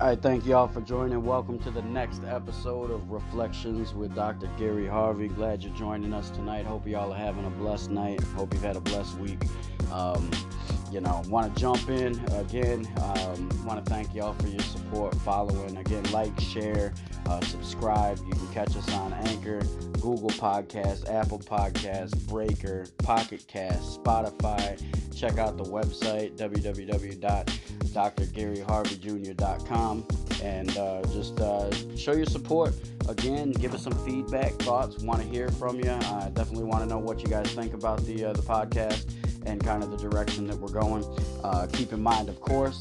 I thank y'all for joining. Welcome to the next episode of Reflections with Dr. Gary Harvey. Glad you're joining us tonight. Hope y'all are having a blessed night. Hope you've had a blessed week. Um, you know, want to jump in again. Um, want to thank y'all for your support, following. Again, like, share, uh, subscribe. You can catch us on Anchor, Google Podcast, Apple Podcast, Breaker, Pocket Cast, Spotify. Check out the website www.drgaryharveyjr.com and uh, just uh, show your support. Again, give us some feedback, thoughts. Want to hear from you. I definitely want to know what you guys think about the uh, the podcast and kind of the direction that we're going. Uh, keep in mind, of course,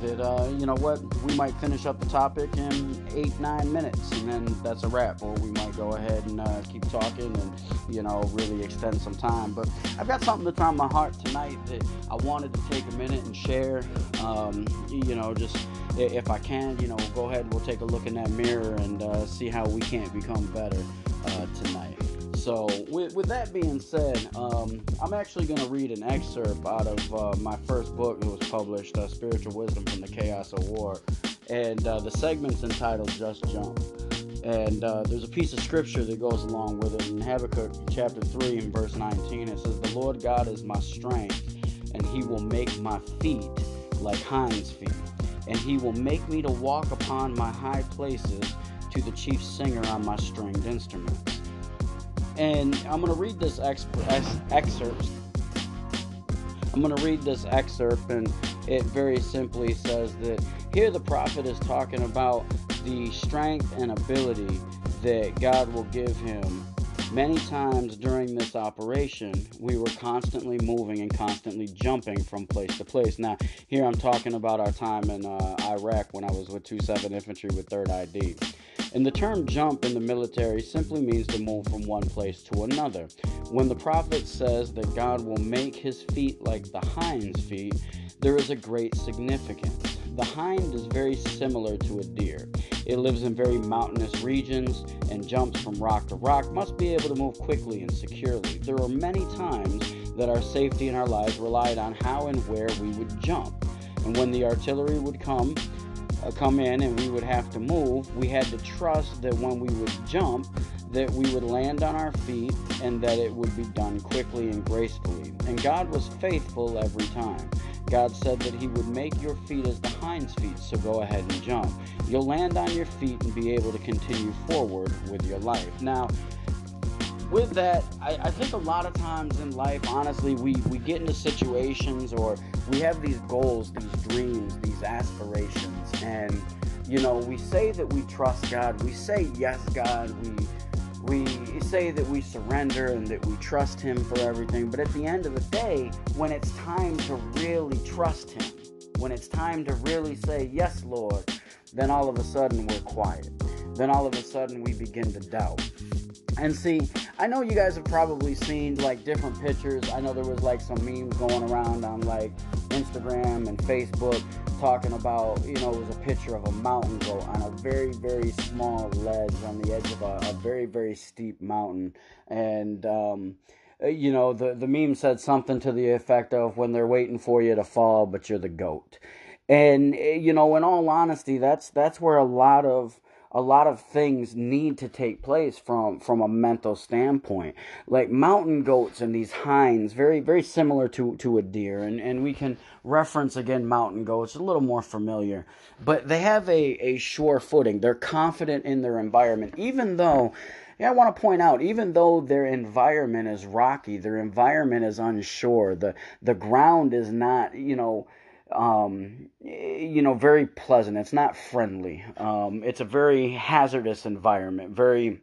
that uh, you know what we might finish up the topic in eight nine minutes and then that's a wrap. Or we might go ahead and uh, keep talking and you know really extend some time. But i've got something that's on my heart tonight that i wanted to take a minute and share. Um, you know just if i can you know go ahead and we'll take a look in that mirror and uh, see how we can't become better uh, tonight so, with, with that being said, um, I'm actually going to read an excerpt out of uh, my first book that was published, uh, Spiritual Wisdom from the Chaos of War. And uh, the segment's entitled Just Jump. And uh, there's a piece of scripture that goes along with it. In Habakkuk chapter 3 and verse 19, it says, The Lord God is my strength, and he will make my feet like hinds' feet. And he will make me to walk upon my high places to the chief singer on my stringed instruments. And I'm going to read this excerpt. I'm going to read this excerpt, and it very simply says that here the prophet is talking about the strength and ability that God will give him. Many times during this operation, we were constantly moving and constantly jumping from place to place. Now, here I'm talking about our time in uh, Iraq when I was with 27 Infantry with 3rd ID. And the term jump in the military simply means to move from one place to another. When the prophet says that God will make his feet like the hind's feet, there is a great significance. The hind is very similar to a deer. It lives in very mountainous regions and jumps from rock to rock, must be able to move quickly and securely. There are many times that our safety and our lives relied on how and where we would jump. And when the artillery would come, uh, come in and we would have to move, we had to trust that when we would jump, that we would land on our feet and that it would be done quickly and gracefully. And God was faithful every time. God said that He would make your feet as the hind's feet, so go ahead and jump. You'll land on your feet and be able to continue forward with your life. Now, with that, I, I, think a lot of times in life, honestly, we, we get into situations or we have these goals, these dreams, these aspirations, and you know, we say that we trust God, we say yes, God, we we say that we surrender and that we trust Him for everything, but at the end of the day, when it's time to really trust Him, when it's time to really say, Yes, Lord, then all of a sudden we're quiet. Then all of a sudden we begin to doubt. And see, I know you guys have probably seen like different pictures. I know there was like some memes going around on like Instagram and Facebook talking about, you know, it was a picture of a mountain goat on a very, very small ledge on the edge of a, a very, very steep mountain. And, um, you know, the, the meme said something to the effect of when they're waiting for you to fall, but you're the goat. And, eh, you know, in all honesty, that's, that's where a lot of, a lot of things need to take place from from a mental standpoint. Like mountain goats and these hinds very very similar to to a deer. And and we can reference again mountain goats a little more familiar. But they have a a sure footing. They're confident in their environment. Even though yeah, I want to point out, even though their environment is rocky, their environment is unsure, the the ground is not, you know, um, you know, very pleasant. It's not friendly. Um, it's a very hazardous environment, very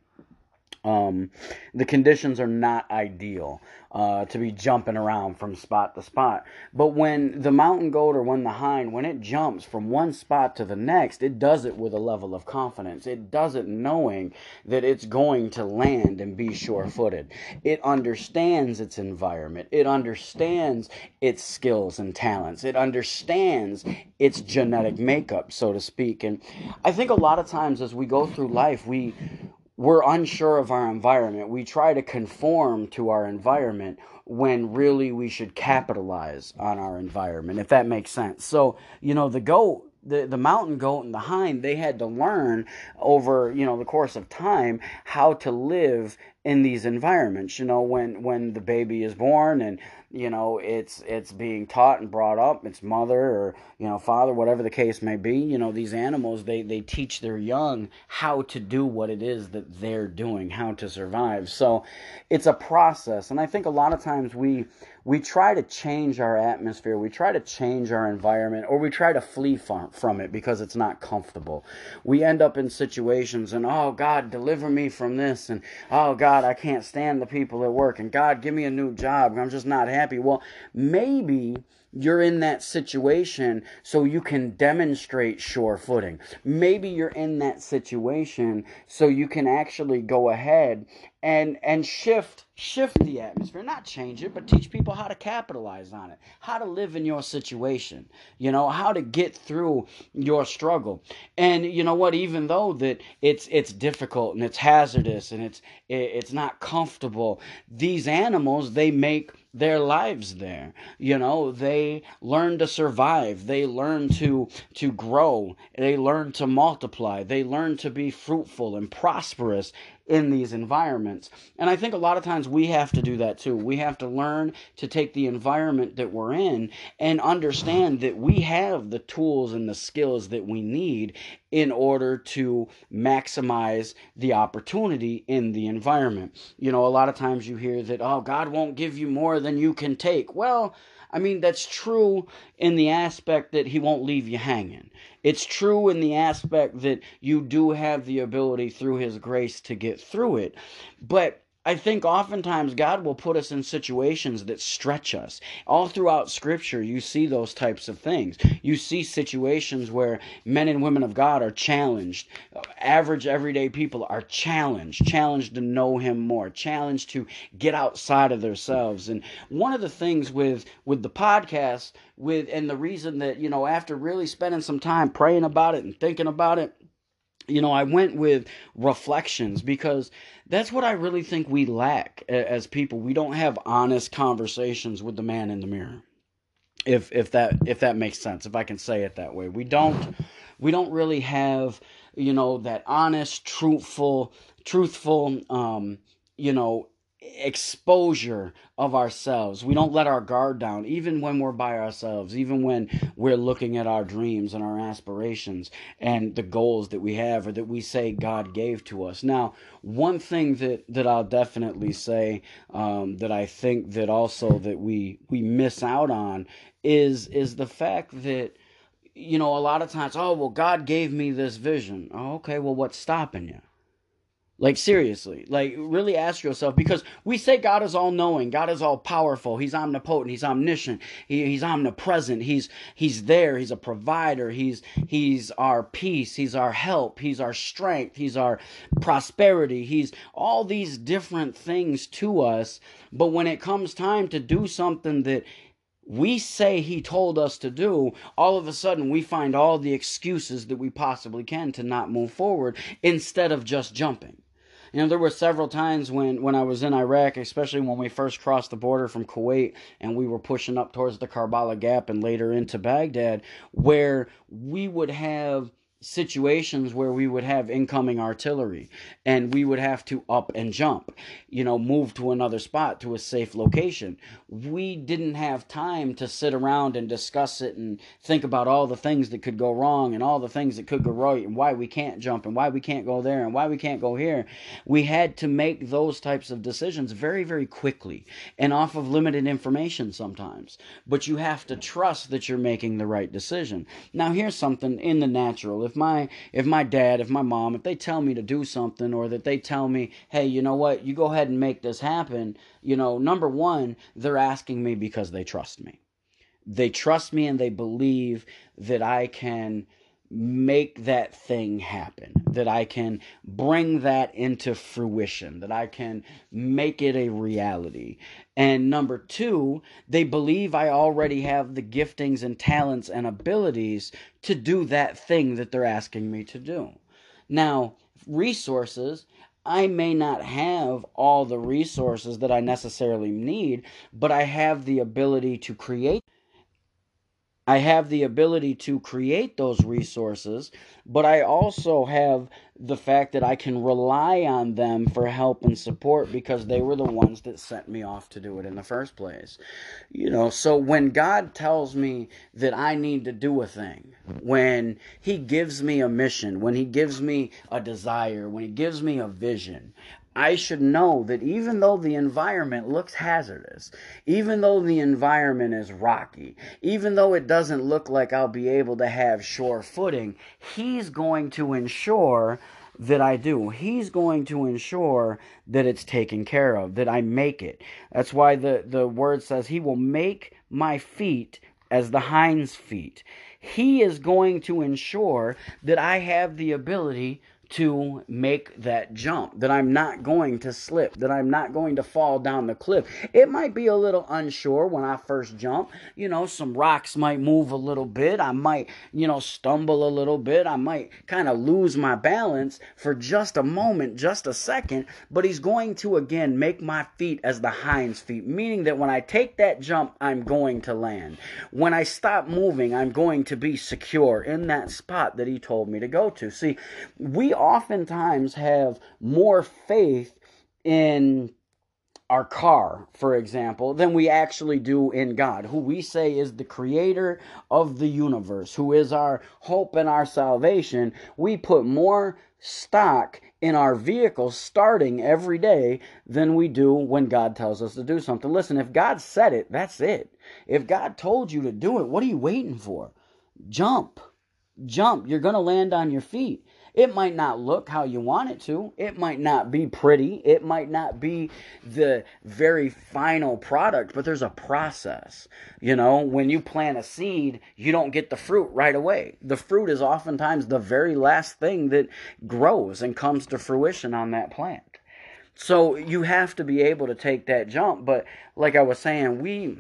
um, the conditions are not ideal uh, to be jumping around from spot to spot. But when the mountain goat or when the hind, when it jumps from one spot to the next, it does it with a level of confidence. It does it knowing that it's going to land and be sure footed. It understands its environment, it understands its skills and talents, it understands its genetic makeup, so to speak. And I think a lot of times as we go through life, we we're unsure of our environment. We try to conform to our environment when really we should capitalize on our environment, if that makes sense. So, you know, the goat the, the mountain goat and the hind, they had to learn over, you know, the course of time how to live in these environments. You know, when, when the baby is born and, you know, it's, it's being taught and brought up, its mother or, you know, father, whatever the case may be, you know, these animals, they, they teach their young how to do what it is that they're doing, how to survive. So it's a process. And I think a lot of times we, we try to change our atmosphere, we try to change our environment, or we try to flee from, from it because it's not comfortable. We end up in situations and, oh, God, deliver me from this, and oh, God, I can't stand the people at work, and God, give me a new job, I'm just not happy. Well, maybe you're in that situation so you can demonstrate sure footing. Maybe you're in that situation so you can actually go ahead and and shift shift the atmosphere not change it but teach people how to capitalize on it how to live in your situation you know how to get through your struggle and you know what even though that it's it's difficult and it's hazardous and it's it's not comfortable these animals they make their lives there you know they learn to survive they learn to to grow they learn to multiply they learn to be fruitful and prosperous in these environments. And I think a lot of times we have to do that too. We have to learn to take the environment that we're in and understand that we have the tools and the skills that we need in order to maximize the opportunity in the environment. You know, a lot of times you hear that, oh, God won't give you more than you can take. Well, I mean, that's true in the aspect that he won't leave you hanging. It's true in the aspect that you do have the ability through his grace to get through it. But I think oftentimes God will put us in situations that stretch us. All throughout Scripture, you see those types of things. You see situations where men and women of God are challenged. Average, everyday people are challenged, challenged to know Him more, challenged to get outside of themselves. And one of the things with with the podcast, with and the reason that you know after really spending some time praying about it and thinking about it you know, I went with reflections because that's what I really think we lack as people. We don't have honest conversations with the man in the mirror. If if that if that makes sense, if I can say it that way. We don't we don't really have, you know, that honest, truthful, truthful um, you know, exposure of ourselves. We don't let our guard down, even when we're by ourselves, even when we're looking at our dreams and our aspirations and the goals that we have or that we say God gave to us. Now, one thing that, that I'll definitely say um, that I think that also that we we miss out on is is the fact that you know a lot of times oh well God gave me this vision. Oh, okay, well what's stopping you? Like seriously, like really ask yourself because we say God is all knowing, God is all powerful, He's omnipotent, He's omniscient, he, He's omnipresent, He's He's there, He's a provider, He's He's our peace, He's our help, He's our strength, He's our prosperity, He's all these different things to us. But when it comes time to do something that we say he told us to do, all of a sudden we find all the excuses that we possibly can to not move forward instead of just jumping. You know, there were several times when, when I was in Iraq, especially when we first crossed the border from Kuwait and we were pushing up towards the Karbala Gap and later into Baghdad, where we would have situations where we would have incoming artillery and we would have to up and jump, you know, move to another spot to a safe location. We didn't have time to sit around and discuss it and think about all the things that could go wrong and all the things that could go right and why we can't jump and why we can't go there and why we can't go here. We had to make those types of decisions very, very quickly and off of limited information sometimes. But you have to trust that you're making the right decision. Now, here's something in the natural if my if my dad, if my mom, if they tell me to do something or that they tell me, "Hey, you know what? You go ahead and make this happen." You know, number 1, they're asking me because they trust me. They trust me and they believe that I can make that thing happen, that I can bring that into fruition, that I can make it a reality. And number two, they believe I already have the giftings and talents and abilities to do that thing that they're asking me to do. Now, resources, I may not have all the resources that I necessarily need, but I have the ability to create I have the ability to create those resources, but I also have the fact that I can rely on them for help and support because they were the ones that sent me off to do it in the first place. You know, so when God tells me that I need to do a thing, when He gives me a mission, when He gives me a desire, when He gives me a vision, I should know that even though the environment looks hazardous, even though the environment is rocky, even though it doesn't look like I'll be able to have sure footing, He's going to ensure that I do. He's going to ensure that it's taken care of, that I make it. That's why the, the word says, He will make my feet as the hind's feet. He is going to ensure that I have the ability to make that jump, that I'm not going to slip, that I'm not going to fall down the cliff. It might be a little unsure when I first jump. You know, some rocks might move a little bit. I might, you know, stumble a little bit. I might kind of lose my balance for just a moment, just a second. But he's going to again make my feet as the hind's feet, meaning that when I take that jump, I'm going to land. When I stop moving, I'm going to be secure in that spot that he told me to go to. See, we oftentimes have more faith in our car, for example, than we actually do in God, who we say is the creator of the universe, who is our hope and our salvation. We put more stock in our vehicle starting every day than we do when God tells us to do something. Listen, if God said it, that's it. If God told you to do it, what are you waiting for? Jump. Jump. You're going to land on your feet. It might not look how you want it to. It might not be pretty. It might not be the very final product, but there's a process. You know, when you plant a seed, you don't get the fruit right away. The fruit is oftentimes the very last thing that grows and comes to fruition on that plant. So you have to be able to take that jump. But like I was saying, we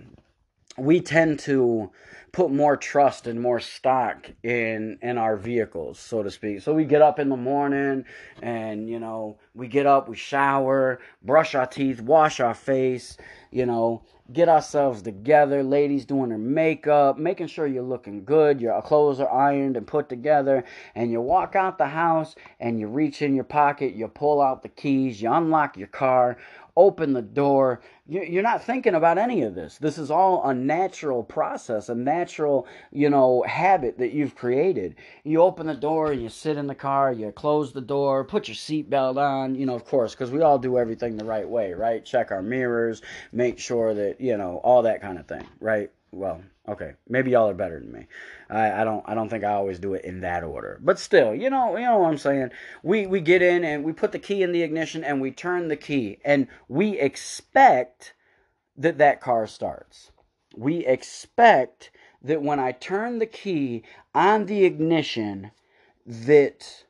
we tend to put more trust and more stock in in our vehicles so to speak. So we get up in the morning and you know we get up we shower brush our teeth wash our face you know get ourselves together. Ladies doing their makeup making sure you're looking good your clothes are ironed and put together and you walk out the house and you reach in your pocket you pull out the keys you unlock your car open the door. You're not thinking about any of this. This is all a natural process, a natural, you know, habit that you've created. You open the door, you sit in the car, you close the door, put your seatbelt on, you know, of course, because we all do everything the right way, right? Check our mirrors, make sure that, you know, all that kind of thing, right? Well, okay, maybe y'all are better than me. I, I don't I don't think I always do it in that order. But still, you know, you know what I'm saying. We we get in and we put the key in the ignition and we turn the key and we expect that that car starts. We expect that when I turn the key on the ignition that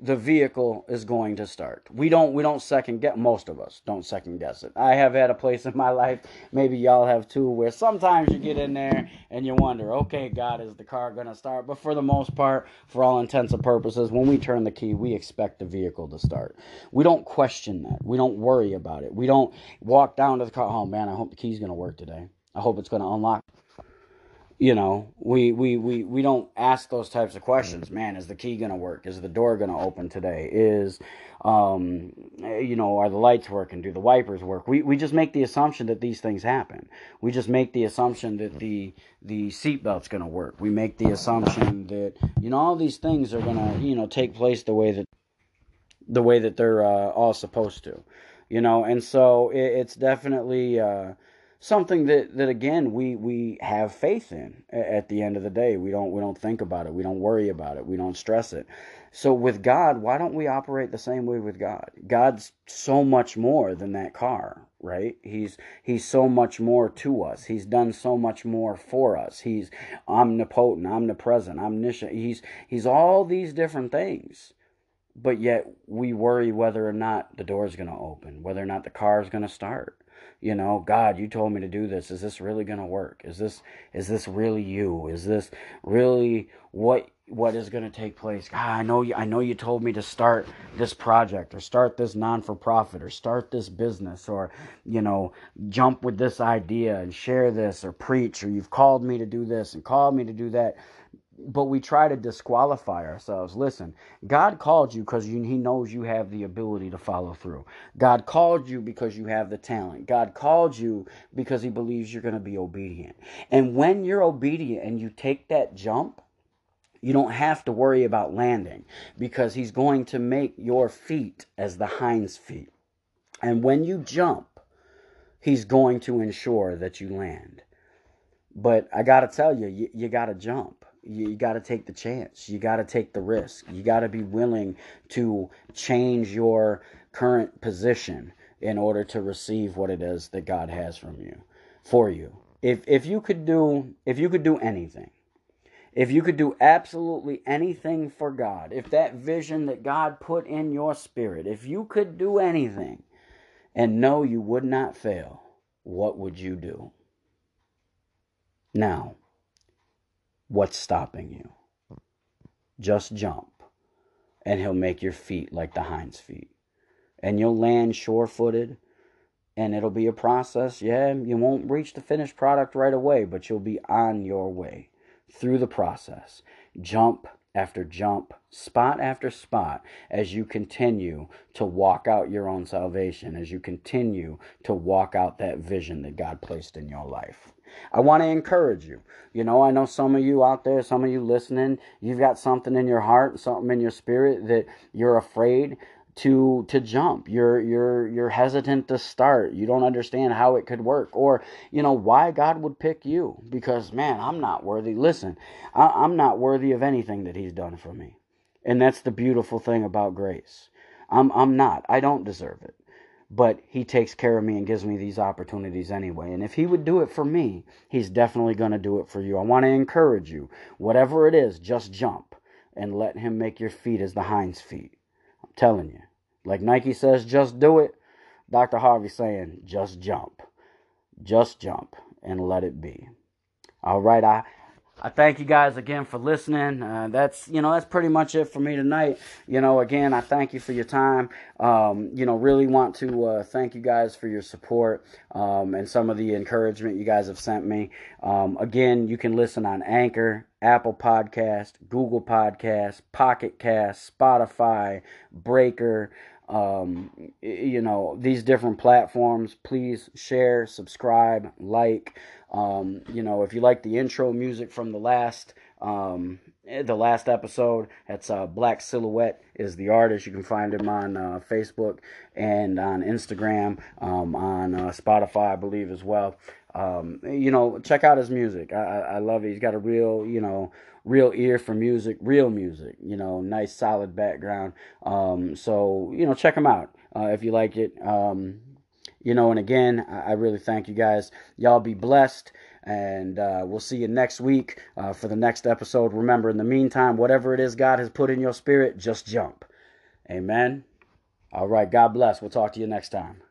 the vehicle is going to start. We don't we don't second guess most of us don't second guess it. I have had a place in my life, maybe y'all have too, where sometimes you get in there and you wonder, okay, God, is the car gonna start? But for the most part, for all intents and purposes, when we turn the key, we expect the vehicle to start. We don't question that. We don't worry about it. We don't walk down to the car, oh man, I hope the key's gonna work today. I hope it's gonna unlock you know we, we we we don't ask those types of questions. Man is the key going to work? Is the door going to open today? Is um you know are the lights working? Do the wipers work? We we just make the assumption that these things happen. We just make the assumption that the the seatbelt's going to work. We make the assumption that you know all these things are going to you know take place the way that the way that they're uh, all supposed to you know? And so it, it's definitely uh something that, that again we we have faith in at the end of the day. We don't we don't think about it. We don't worry about it. We don't stress it. So with god why don't we operate the same way with god? God's so much more than that car right? He's he's so much more to us. He's done so much more for us. He's omnipotent omnipresent omniscient. He's he's all these different things. But yet we worry whether or not the door is going to open whether or not the car is going to start You know, God, you told me to do this. Is this really going to work? Is this is this really you? Is this really what what is going to take place? God, I know you I know you told me to start this project or start this non for profit or start this business or you know, jump with this idea and share this or preach or you've called me to do this and called me to do that but we try to disqualify ourselves. Listen, God called you because He knows you have the ability to follow through. God called you because you have the talent. God called you because He believes you're going to be obedient. And when you're obedient and you take that jump, you don't have to worry about landing because He's going to make your feet as the hind's feet. And when you jump, He's going to ensure that you land. But I got to tell you, you, you got to jump you, you got to take the chance. You got to take the risk. You got to be willing to change your current position in order to receive what it is that God has from you for you. If if you could do if you could do anything, if you could do absolutely anything for God, if that vision that God put in your spirit, if you could do anything and know you would not fail, what would you do? Now, What's stopping you? Just jump, and he'll make your feet like the hind's feet. And you'll land sure footed, and it'll be a process. Yeah, you won't reach the finished product right away, but you'll be on your way through the process. Jump after jump, spot after spot, as you continue to walk out your own salvation, as you continue to walk out that vision that God placed in your life. I want to encourage you. You know, I know some of you out there, some of you listening, you've got something in your heart, something in your spirit that you're afraid to to jump. You're you're you're hesitant to start. You don't understand how it could work, or you know why God would pick you. Because man, I'm not worthy. Listen, I, I'm not worthy of anything that He's done for me, and that's the beautiful thing about grace. I'm I'm not. I don't deserve it but he takes care of me and gives me these opportunities anyway. And if he would do it for me, he's definitely going to do it for you. I want to encourage you, whatever it is, just jump and let him make your feet as the hind's feet. I'm telling you. Like Nike says, just do it. Dr. Harvey saying, just jump. Just jump and let it be. All right, I I thank you guys again for listening. Uh, that's you know that's pretty much it for me tonight. You know, again, I thank you for your time. Um, you know, really want to uh, thank you guys for your support um, and some of the encouragement you guys have sent me. Um, again, you can listen on Anchor, Apple Podcast, Google Podcast, Pocket Cast, Spotify, Breaker um, you know, these different platforms. Please share, subscribe, like. Um, you know, if you like the intro music from the last um, the last episode, that's uh, Black Silhouette is the artist. You can find him on uh, Facebook and on Instagram, um, on uh, Spotify, I believe, as well. Um, you know, check out his music. I, I love it. He's got a real, you know, real ear for music, real music. You know, nice solid background. Um, so you know, check him out uh, if you like it. Um, you know, and again, I, I really thank you guys. Y'all be blessed. And uh, we'll see you next week uh, for the next episode. Remember, in the meantime, whatever it is God has put in your spirit, just jump. Amen. All right. God bless. We'll talk to you next time.